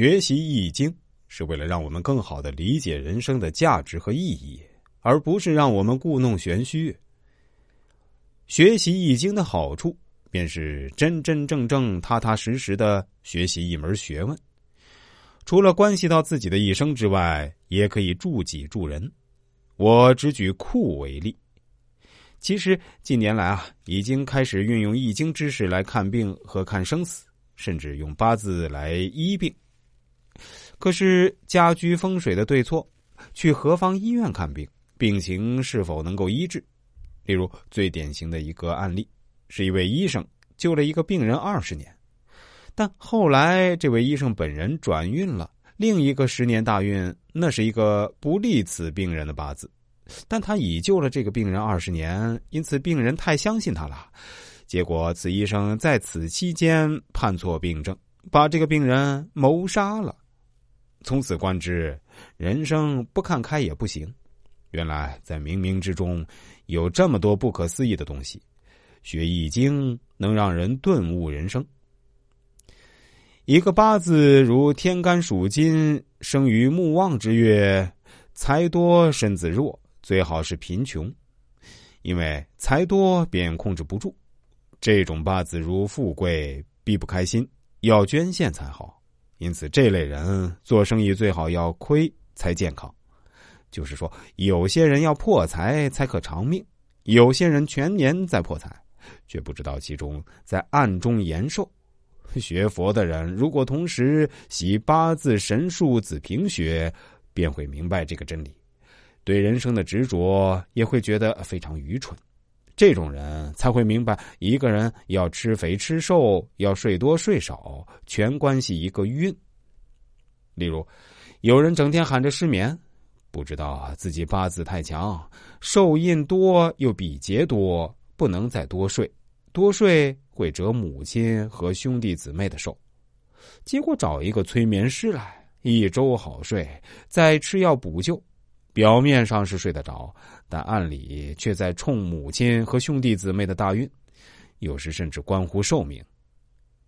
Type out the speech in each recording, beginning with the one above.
学习易经是为了让我们更好的理解人生的价值和意义，而不是让我们故弄玄虚。学习易经的好处，便是真真正正、踏踏实实的学习一门学问。除了关系到自己的一生之外，也可以助己助人。我只举库为例。其实近年来啊，已经开始运用易经知识来看病和看生死，甚至用八字来医病。可是家居风水的对错，去何方医院看病，病情是否能够医治？例如最典型的一个案例，是一位医生救了一个病人二十年，但后来这位医生本人转运了另一个十年大运，那是一个不利此病人的八字。但他已救了这个病人二十年，因此病人太相信他了。结果此医生在此期间判错病症，把这个病人谋杀了。从此观之，人生不看开也不行。原来在冥冥之中有这么多不可思议的东西。学易经能让人顿悟人生。一个八字如天干属金，生于木旺之月，财多身子弱。最好是贫穷，因为财多便控制不住。这种八字如富贵，必不开心，要捐献才好。因此，这类人做生意最好要亏才健康。就是说，有些人要破财才可长命，有些人全年在破财，却不知道其中在暗中延寿。学佛的人如果同时习八字、神术、子平学，便会明白这个真理。对人生的执着也会觉得非常愚蠢，这种人才会明白，一个人要吃肥吃瘦，要睡多睡少，全关系一个运。例如，有人整天喊着失眠，不知道自己八字太强，寿印多又比劫多，不能再多睡，多睡会折母亲和兄弟姊妹的寿。结果找一个催眠师来，一周好睡，再吃药补救。表面上是睡得着，但暗里却在冲母亲和兄弟姊妹的大运，有时甚至关乎寿命。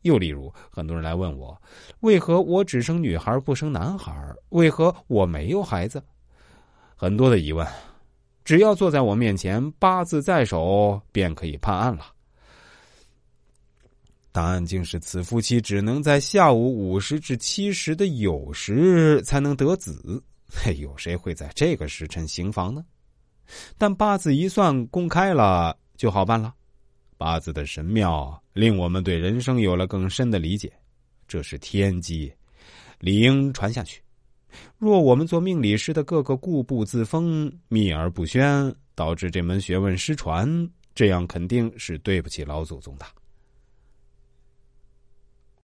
又例如，很多人来问我，为何我只生女孩不生男孩？为何我没有孩子？很多的疑问，只要坐在我面前，八字在手，便可以判案了。答案竟是：此夫妻只能在下午五时至七时的酉时才能得子。有谁会在这个时辰行房呢？但八字一算公开了，就好办了。八字的神妙，令我们对人生有了更深的理解。这是天机，理应传下去。若我们做命理师的个个固步自封、秘而不宣，导致这门学问失传，这样肯定是对不起老祖宗的。